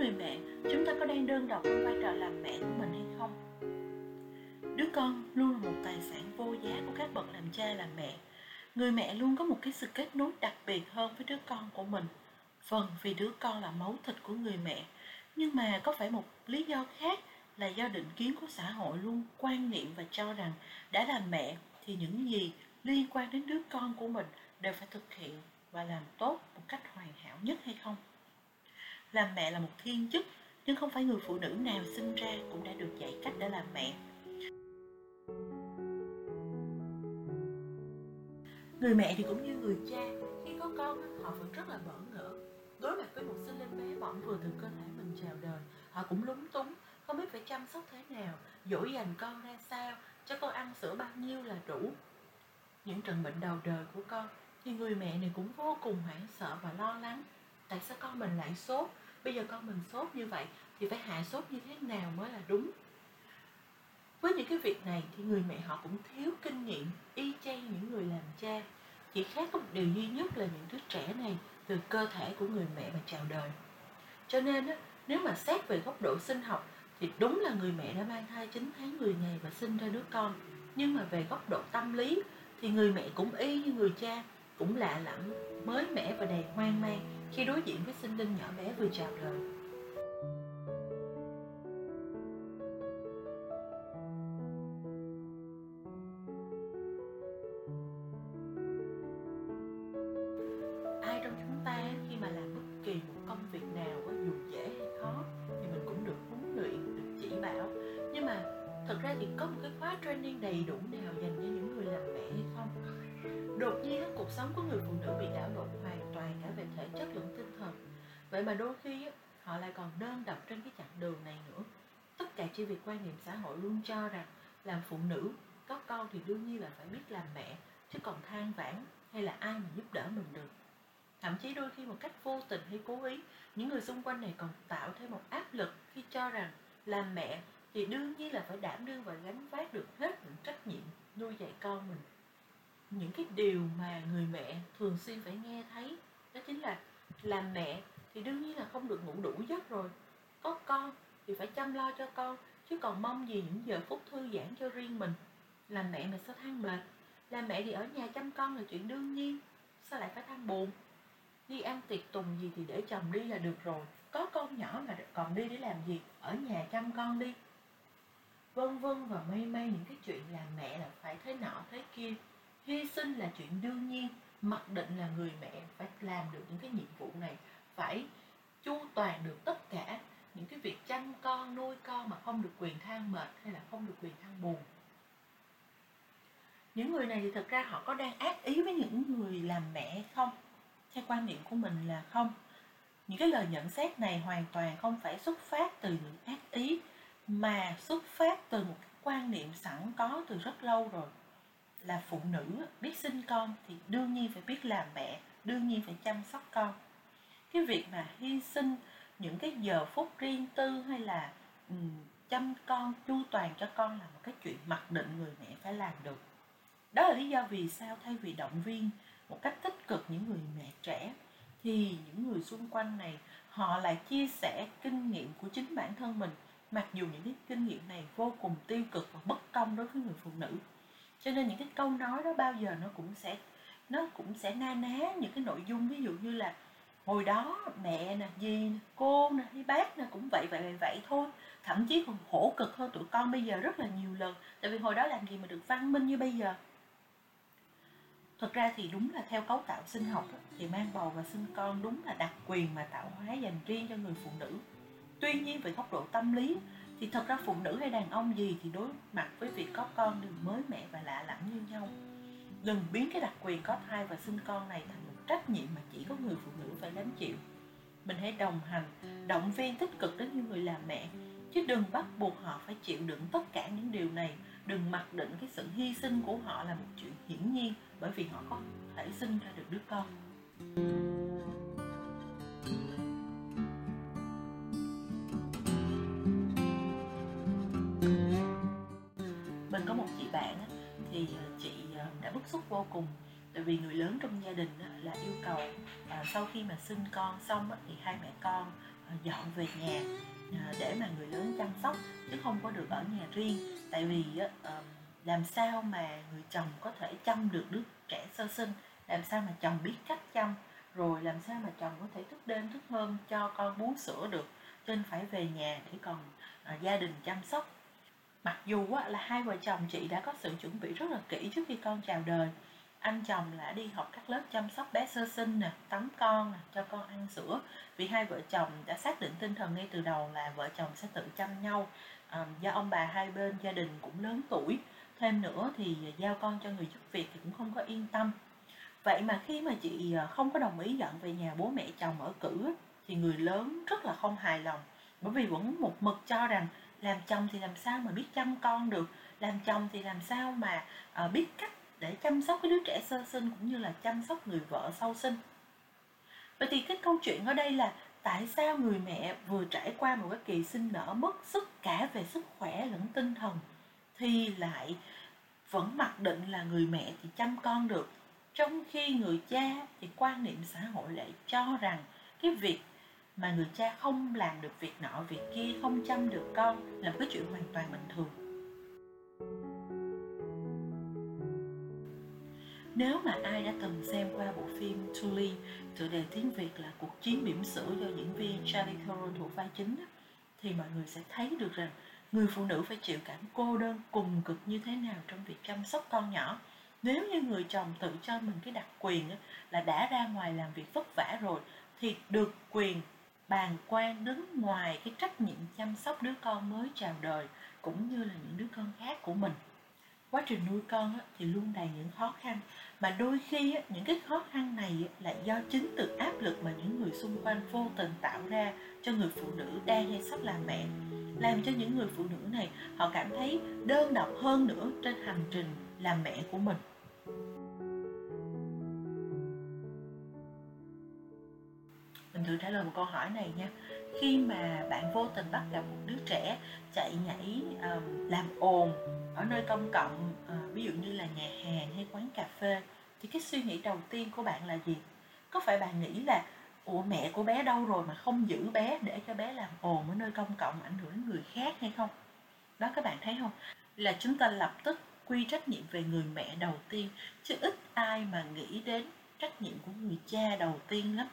người mẹ, chúng ta có đang đơn độc trong vai trò làm mẹ của mình hay không? Đứa con luôn là một tài sản vô giá của các bậc làm cha làm mẹ. Người mẹ luôn có một cái sự kết nối đặc biệt hơn với đứa con của mình. Phần vì đứa con là máu thịt của người mẹ, nhưng mà có phải một lý do khác là do định kiến của xã hội luôn quan niệm và cho rằng đã làm mẹ thì những gì liên quan đến đứa con của mình đều phải thực hiện và làm tốt một cách hoàn hảo nhất hay không? Làm mẹ là một thiên chức, nhưng không phải người phụ nữ nào sinh ra cũng đã được dạy cách để làm mẹ. Người mẹ thì cũng như người cha, khi có con, họ vẫn rất là bỡ ngỡ. Đối mặt với một sinh linh bé bỏng vừa từ cơ thể mình chào đời, họ cũng lúng túng, không biết phải chăm sóc thế nào, dỗ dành con ra sao, cho con ăn sữa bao nhiêu là đủ. Những trận bệnh đầu đời của con, thì người mẹ này cũng vô cùng hoảng sợ và lo lắng. Tại sao con mình lại sốt? Bây giờ con mình sốt như vậy thì phải hạ sốt như thế nào mới là đúng? Với những cái việc này thì người mẹ họ cũng thiếu kinh nghiệm y chang những người làm cha. Chỉ khác có một điều duy nhất là những đứa trẻ này từ cơ thể của người mẹ mà chào đời. Cho nên á, nếu mà xét về góc độ sinh học thì đúng là người mẹ đã mang thai 9 tháng 10 ngày và sinh ra đứa con. Nhưng mà về góc độ tâm lý thì người mẹ cũng y như người cha cũng lạ lẫm mới mẻ và đầy hoang mang khi đối diện với sinh linh nhỏ bé vừa chào đời. Ai trong chúng ta khi mà làm bất kỳ một công việc nào dù dễ hay khó thì mình cũng được huấn luyện, được chỉ bảo. Nhưng mà thật ra thì có một cái khóa training đầy đủ nào dành cho những người làm mẹ hay không? Đột nhiên cuộc sống của người phụ nữ bị đảo lộn vậy mà đôi khi họ lại còn đơn độc trên cái chặng đường này nữa. Tất cả chỉ vì quan niệm xã hội luôn cho rằng làm phụ nữ có con thì đương nhiên là phải biết làm mẹ, chứ còn than vãn hay là ai mà giúp đỡ mình được. Thậm chí đôi khi một cách vô tình hay cố ý, những người xung quanh này còn tạo thêm một áp lực khi cho rằng làm mẹ thì đương nhiên là phải đảm đương và gánh vác được hết những trách nhiệm nuôi dạy con mình. Những cái điều mà người mẹ thường xuyên phải nghe thấy đó chính là làm mẹ thì đương nhiên là không được ngủ đủ giấc rồi. Có con thì phải chăm lo cho con, chứ còn mong gì những giờ phút thư giãn cho riêng mình. Làm mẹ mà sao than mệt? Làm mẹ thì ở nhà chăm con là chuyện đương nhiên. Sao lại phải than buồn? Đi ăn tiệc tùng gì thì để chồng đi là được rồi. Có con nhỏ mà còn đi để làm gì? Ở nhà chăm con đi. Vân vân và mây mây những cái chuyện làm mẹ là phải thế nọ thế kia. Hy sinh là chuyện đương nhiên. Mặc định là người mẹ phải làm được những cái nhiệm vụ này phải chu toàn được tất cả những cái việc chăm con, nuôi con mà không được quyền than mệt hay là không được quyền than buồn. Những người này thì thật ra họ có đang ác ý với những người làm mẹ không? Theo quan niệm của mình là không. Những cái lời nhận xét này hoàn toàn không phải xuất phát từ những ác ý, mà xuất phát từ một cái quan niệm sẵn có từ rất lâu rồi. Là phụ nữ biết sinh con thì đương nhiên phải biết làm mẹ, đương nhiên phải chăm sóc con cái việc mà hy sinh những cái giờ phút riêng tư hay là um, chăm con chu toàn cho con là một cái chuyện mặc định người mẹ phải làm được. Đó là lý do vì sao thay vì động viên một cách tích cực những người mẹ trẻ thì những người xung quanh này họ lại chia sẻ kinh nghiệm của chính bản thân mình mặc dù những cái kinh nghiệm này vô cùng tiêu cực và bất công đối với người phụ nữ. Cho nên những cái câu nói đó bao giờ nó cũng sẽ nó cũng sẽ na ná những cái nội dung ví dụ như là hồi đó mẹ nè, dì nè, cô nè hay bác nè cũng vậy vậy vậy vậy thôi. Thậm chí còn khổ cực hơn tụi con bây giờ rất là nhiều lần. Tại vì hồi đó làm gì mà được văn minh như bây giờ? Thực ra thì đúng là theo cấu tạo sinh học thì mang bầu và sinh con đúng là đặc quyền mà tạo hóa dành riêng cho người phụ nữ. Tuy nhiên về góc độ tâm lý, thì thật ra phụ nữ hay đàn ông gì thì đối mặt với việc có con đều mới mẻ và lạ lẫm như nhau. Đừng biến cái đặc quyền có thai và sinh con này thành trách nhiệm mà chỉ có người phụ nữ phải gánh chịu. Mình hãy đồng hành, động viên tích cực đến những người làm mẹ, chứ đừng bắt buộc họ phải chịu đựng tất cả những điều này. Đừng mặc định cái sự hy sinh của họ là một chuyện hiển nhiên, bởi vì họ có thể sinh ra được đứa con. Mình có một chị bạn thì chị ờ, đã bức xúc vô cùng tại vì người lớn trong gia đình là yêu cầu à, sau khi mà sinh con xong thì hai mẹ con à, dọn về nhà à, để mà người lớn chăm sóc, chứ không có được ở nhà riêng. Tại vì ờ, làm sao mà người chồng có thể chăm được đứa trẻ sơ sinh? Làm sao mà chồng biết cách chăm? Rồi làm sao mà chồng có thể thức đêm, thức hôm cho con bú sữa được? Nên phải về nhà để còn gia đình chăm sóc. Mặc dù là hai vợ chồng chị đã có sự chuẩn bị rất là kỹ trước khi con chào đời anh chồng là đi học các lớp chăm sóc bé sơ sinh nè tắm con nè cho con ăn sữa. Vì hai vợ chồng đã xác định tinh thần ngay từ đầu là vợ chồng sẽ tự chăm nhau. À, do ông bà hai bên gia đình cũng lớn tuổi. Thêm nữa thì giao con cho người giúp việc thì cũng không có yên tâm. Vậy mà khi mà chị à, không có đồng ý dọn về nhà bố mẹ chồng ở cử thì người lớn rất là không hài lòng. Bởi vì vẫn một mực cho rằng làm chồng thì làm sao mà biết chăm con được làm chồng thì làm sao mà à, biết cách để chăm sóc cái đứa trẻ sơ sinh cũng như là chăm sóc người vợ sau sinh. Vậy thì cái câu chuyện ở đây là tại sao người mẹ vừa trải qua một cái kỳ sinh nở mất sức cả về sức khỏe lẫn tinh thần thì lại vẫn mặc định là người mẹ thì chăm con được. Trong khi người cha thì quan niệm xã hội lại cho rằng cái việc mà người cha không làm được việc nọ việc kia, không chăm được con là một cái chuyện hoàn toàn bình thường. Nếu mà ai đã từng xem qua bộ phim Tully, tựa đề tiếng Việt là Cuộc chiến bỉm sữa do diễn viên Charlie Theron thủ vai chính, thì mọi người sẽ thấy được rằng người phụ nữ phải chịu cảnh cô đơn cùng cực như thế nào trong việc chăm sóc con nhỏ. Nếu như người chồng tự cho mình cái đặc quyền là đã ra ngoài làm việc vất vả rồi, thì được quyền bàn quan đứng ngoài cái trách nhiệm chăm sóc đứa con mới chào đời cũng như là những đứa con khác của mình quá trình nuôi con thì luôn đầy những khó khăn. Mà đôi khi những cái khó khăn này là do chính từ áp lực mà những người xung quanh vô tình tạo ra cho người phụ nữ đang hay sắp làm mẹ. Làm cho những người phụ nữ này, họ cảm thấy đơn độc hơn nữa trên hành trình làm mẹ của mình. Mình thử trả lời một câu hỏi này nha khi mà bạn vô tình bắt gặp một đứa trẻ chạy nhảy làm ồn ở nơi công cộng ờ, ví dụ như là nhà hàng hay quán cà phê, thì cái suy nghĩ đầu tiên của bạn là gì? Có phải bạn nghĩ là, ủa, mẹ của bé đâu rồi mà không giữ bé để cho bé làm ồn ở nơi công cộng, ảnh hưởng đến người khác hay không? Đó, các bạn thấy không? Là chúng ta lập tức quy trách nhiệm về người mẹ đầu tiên, chứ ít ai mà nghĩ đến trách nhiệm của người cha đầu tiên lắm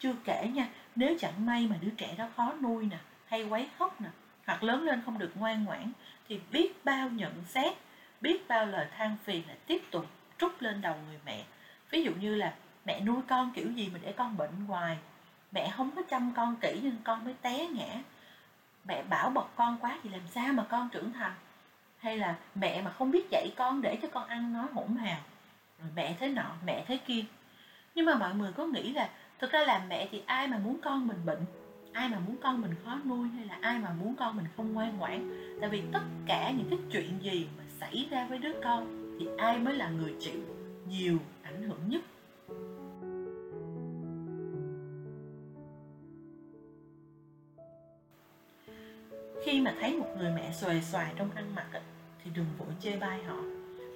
chưa kể nha, nếu chẳng may mà đứa trẻ đó khó nuôi nè, hay quấy khóc nè, hoặc lớn lên không được ngoan ngoãn, thì biết bao nhận xét, biết bao lời than phiền lại tiếp tục trút lên đầu người mẹ. Ví dụ như là, mẹ nuôi con kiểu gì mà để con bệnh hoài? Mẹ không có chăm con kỹ nên con mới té ngã. Mẹ bảo bọc con quá thì làm sao mà con trưởng thành? Hay là mẹ mà không biết dạy con để cho con ăn nói hỗn hào? Rồi mẹ thế nọ, mẹ thế kia. Nhưng mà mọi người có nghĩ là thực ra làm mẹ thì ai mà muốn con mình bệnh, ai mà muốn con mình khó nuôi hay là ai mà muốn con mình không ngoan ngoãn, tại vì tất cả những cái chuyện gì mà xảy ra với đứa con thì ai mới là người chịu nhiều ảnh hưởng nhất? Khi mà thấy một người mẹ xòe xoài trong ăn mặc thì đừng vội chê bai họ,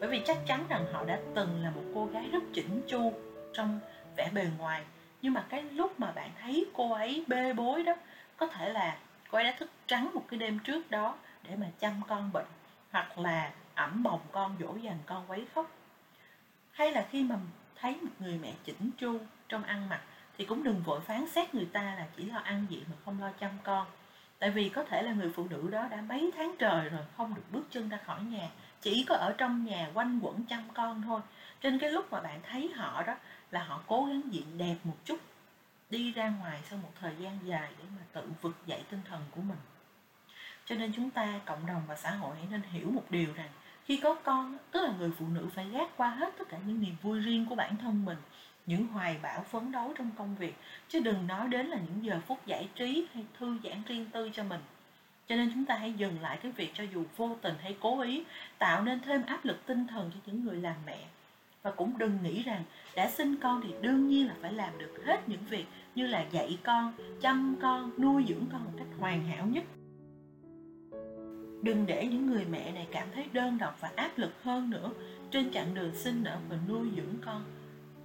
bởi vì chắc chắn rằng họ đã từng là một cô gái rất chỉnh chu trong vẻ bề ngoài nhưng mà cái lúc mà bạn thấy cô ấy bê bối đó, có thể là cô ấy đã thức trắng một cái đêm trước đó để mà chăm con bệnh, hoặc là ẩm bồng con, dỗ dành con quấy khóc. Hay là khi mà thấy một người mẹ chỉnh chu trong ăn mặc, thì cũng đừng vội phán xét người ta là chỉ lo ăn vậy mà không lo chăm con. Tại vì có thể là người phụ nữ đó đã mấy tháng trời rồi không được bước chân ra khỏi nhà, chỉ có ở trong nhà quanh quẩn chăm con thôi. Trên cái lúc mà bạn thấy họ đó là họ cố gắng diện đẹp một chút, đi ra ngoài sau một thời gian dài để mà tự vực dậy tinh thần của mình. Cho nên chúng ta, cộng đồng và xã hội hãy nên hiểu một điều rằng, khi có con, tức là người phụ nữ phải gác qua hết tất cả những niềm vui riêng của bản thân mình, những hoài bão phấn đấu trong công việc, chứ đừng nói đến là những giờ phút giải trí hay thư giãn riêng tư cho mình. Cho nên chúng ta hãy dừng lại cái việc cho dù vô tình hay cố ý, tạo nên thêm áp lực tinh thần cho những người làm mẹ và cũng đừng nghĩ rằng đã sinh con thì đương nhiên là phải làm được hết những việc như là dạy con, chăm con, nuôi dưỡng con một cách hoàn hảo nhất. Đừng để những người mẹ này cảm thấy đơn độc và áp lực hơn nữa. Trên chặng đường sinh nở và nuôi dưỡng con,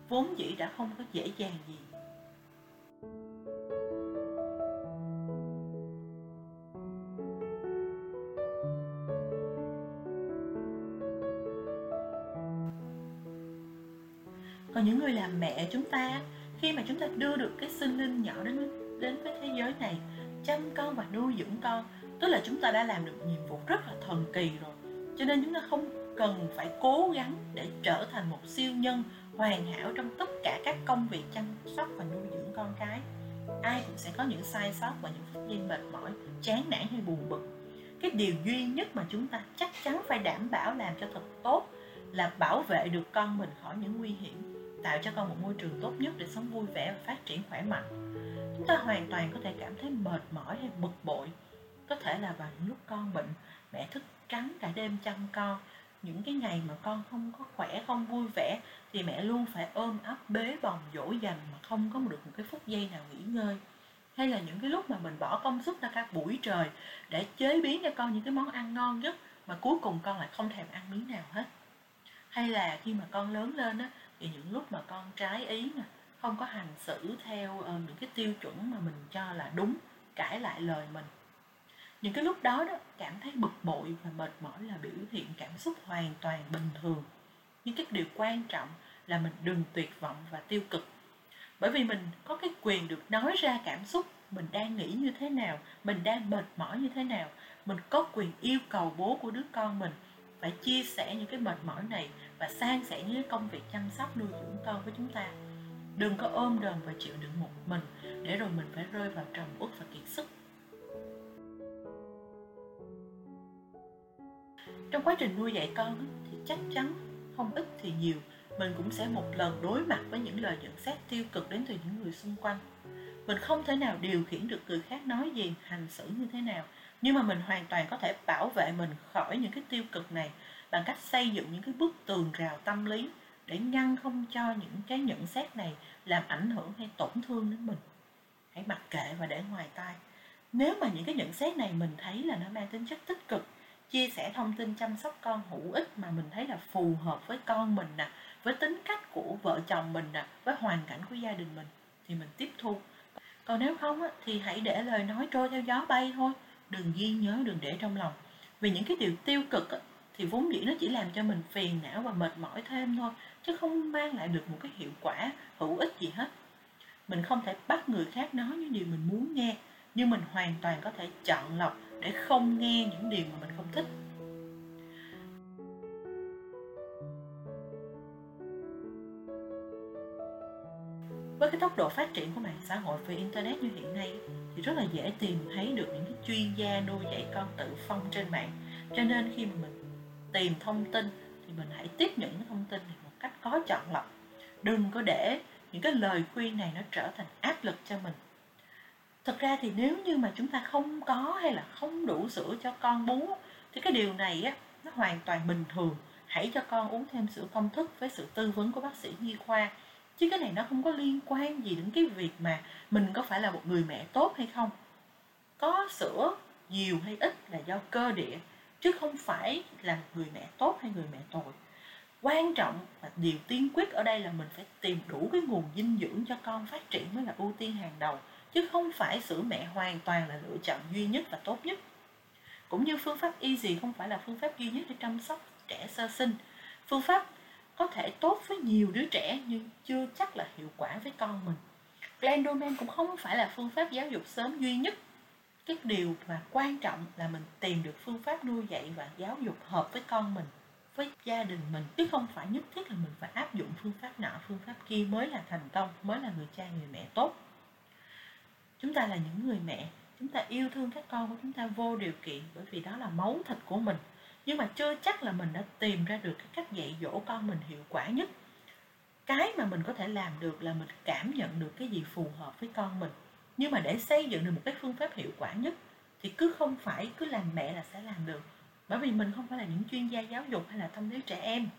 vốn dĩ đã không có dễ dàng gì. Và những người làm mẹ chúng ta, khi mà chúng ta đưa được cái sinh linh nhỏ đến đến với thế giới này, chăm con và nuôi dưỡng con, tức là chúng ta đã làm được nhiệm vụ rất là thần kỳ rồi. Cho nên chúng ta không cần phải cố gắng để trở thành một siêu nhân hoàn hảo trong tất cả các công việc chăm sóc và nuôi dưỡng con cái. Ai cũng sẽ có những sai sót và những phút giây mệt mỏi, chán nản hay buồn bực. Cái điều duy nhất mà chúng ta chắc chắn phải đảm bảo làm cho thật tốt là bảo vệ được con mình khỏi những nguy hiểm tạo cho con một môi trường tốt nhất để sống vui vẻ và phát triển khỏe mạnh. Chúng ta hoàn toàn có thể cảm thấy mệt mỏi hay bực bội. Có thể là vào những lúc con bệnh, mẹ thức trắng cả đêm chăm con. Những cái ngày mà con không có khỏe, không vui vẻ, thì mẹ luôn phải ôm ấp, bế bồng, dỗ dành mà không có được một cái phút giây nào nghỉ ngơi. Hay là những cái lúc mà mình bỏ công sức ra cả buổi trời để chế biến cho con những cái món ăn ngon nhất mà cuối cùng con lại không thèm ăn miếng nào hết. Hay là khi mà con lớn lên á thì những lúc mà con trái ý nè không có hành xử theo uh, những cái tiêu chuẩn mà mình cho là đúng cãi lại lời mình. Những cái lúc đó đó cảm thấy bực bội và mệt mỏi là biểu hiện cảm xúc hoàn toàn bình thường. Nhưng cái điều quan trọng là mình đừng tuyệt vọng và tiêu cực. Bởi vì mình có cái quyền được nói ra cảm xúc mình đang nghĩ như thế nào mình đang mệt mỏi như thế nào mình có quyền yêu cầu bố của đứa con mình phải chia sẻ những cái mệt mỏi này và san sẻ những công việc chăm sóc nuôi dưỡng con với chúng ta. Đừng có ôm đờn và chịu đựng một mình để rồi mình phải rơi vào trầm uất và kiệt sức. Trong quá trình nuôi dạy con thì chắc chắn không ít thì nhiều, mình cũng sẽ một lần đối mặt với những lời nhận xét tiêu cực đến từ những người xung quanh. Mình không thể nào điều khiển được người khác nói gì, hành xử như thế nào, nhưng mà mình hoàn toàn có thể bảo vệ mình khỏi những cái tiêu cực này bằng cách xây dựng những cái bức tường rào tâm lý để ngăn không cho những cái nhận xét này làm ảnh hưởng hay tổn thương đến mình. Hãy mặc kệ và để ngoài tai. Nếu mà những cái nhận xét này mình thấy là nó mang tính chất tích cực chia sẻ thông tin chăm sóc con hữu ích mà mình thấy là phù hợp với con mình nè với tính cách của vợ chồng mình nè với hoàn cảnh của gia đình mình thì mình tiếp thu. Còn nếu không á, thì hãy để lời nói trôi theo gió bay thôi. Đừng ghi nhớ đừng để trong lòng. Vì những cái điều tiêu cực á, thì vốn dĩ nó chỉ làm cho mình phiền não và mệt mỏi thêm thôi, chứ không mang lại được một cái hiệu quả hữu ích gì hết. Mình không thể bắt người khác nói những điều mình muốn nghe, nhưng mình hoàn toàn có thể chọn lọc để không nghe những điều mà mình không thích. Với cái tốc độ phát triển của mạng xã hội về internet như hiện nay, thì rất là dễ tìm thấy được những cái chuyên gia nuôi dạy con tự phong trên mạng. Cho nên khi mà mình tìm thông tin thì mình hãy tiếp nhận cái thông tin này một cách có chọn lọc. Đừng có để những cái lời khuyên này nó trở thành áp lực cho mình. Thực ra thì nếu như mà chúng ta không có hay là không đủ sữa cho con bú, thì cái điều này á, nó hoàn toàn bình thường. Hãy cho con uống thêm sữa công thức với sự tư vấn của bác sĩ nhi khoa. Chứ cái này nó không có liên quan gì đến cái việc mà mình có phải là một người mẹ tốt hay không. Có sữa nhiều hay ít là do cơ địa chứ không phải là người mẹ tốt hay người mẹ tồi. Quan trọng và điều tiên quyết ở đây là mình phải tìm đủ cái nguồn dinh dưỡng cho con phát triển mới là ưu tiên hàng đầu, chứ không phải sữa mẹ hoàn toàn là lựa chọn duy nhất và tốt nhất. Cũng như phương pháp easy không phải là phương pháp duy nhất để chăm sóc trẻ sơ sinh. Phương pháp có thể tốt với nhiều đứa trẻ nhưng chưa chắc là hiệu quả với con mình. Glendoman cũng không phải là phương pháp giáo dục sớm duy nhất cái điều mà quan trọng là mình tìm được phương pháp nuôi dạy và giáo dục hợp với con mình, với gia đình mình, chứ không phải nhất thiết là mình phải áp dụng phương pháp nọ, phương pháp kia mới là thành công, mới là người cha, người mẹ tốt. Chúng ta là những người mẹ, chúng ta yêu thương các con của chúng ta vô điều kiện bởi vì đó là máu thịt của mình. Nhưng mà chưa chắc là mình đã tìm ra được cái cách dạy dỗ con mình hiệu quả nhất. Cái mà mình có thể làm được là mình cảm nhận được cái gì phù hợp với con mình nhưng mà để xây dựng được một cái phương pháp hiệu quả nhất thì cứ không phải cứ làm mẹ là sẽ làm được. Bởi vì mình không phải là những chuyên gia giáo dục hay là tâm lý trẻ em.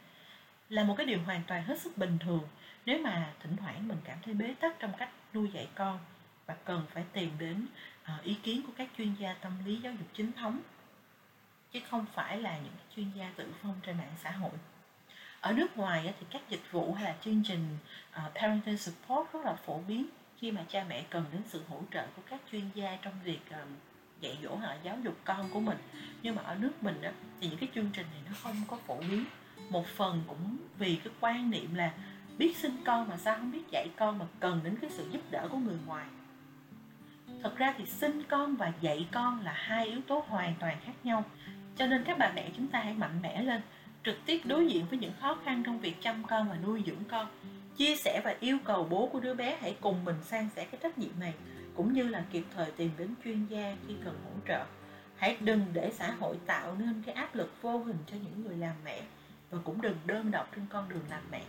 Là một cái điều hoàn toàn hết sức bình thường. Nếu mà thỉnh thoảng mình cảm thấy bế tắc trong cách nuôi dạy con và cần phải tìm đến ờ, ý kiến của các chuyên gia tâm lý giáo dục chính thống, chứ không phải là những chuyên gia tự phong trên mạng xã hội. Ở nước ngoài thì các dịch vụ hay là chương trình ờ, parenting support rất là phổ biến khi mà cha mẹ cần đến sự hỗ trợ của các chuyên gia trong việc ờ, dạy dỗ hoặc là giáo dục con của mình. Nhưng mà ở nước mình á, thì những cái chương trình này nó không có phổ biến. Một phần cũng vì cái quan niệm là biết sinh con mà sao không biết dạy con mà cần đến cái sự giúp đỡ của người ngoài. Thật ra thì sinh con và dạy con là hai yếu tố hoàn toàn khác nhau. Cho nên các bà mẹ chúng ta hãy mạnh mẽ lên trực tiếp đối diện với những khó khăn trong việc chăm con và nuôi dưỡng con chia sẻ và yêu cầu bố của đứa bé hãy cùng mình san sẻ cái trách nhiệm này, cũng như là kịp thời tìm đến chuyên gia khi cần hỗ trợ. Hãy đừng để xã hội tạo nên cái áp lực vô hình cho những người làm mẹ, và cũng đừng đơn độc trên con đường làm mẹ.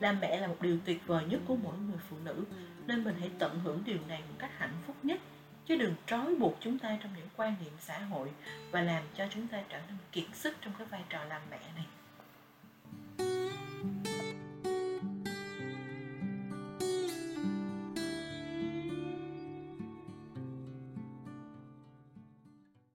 Làm mẹ là một điều tuyệt vời nhất của mỗi người phụ nữ, nên mình hãy tận hưởng điều này một cách hạnh phúc nhất, chứ đừng trói buộc chúng ta trong những quan niệm xã hội và làm cho chúng ta trở nên kiệt sức trong cái vai trò làm mẹ này.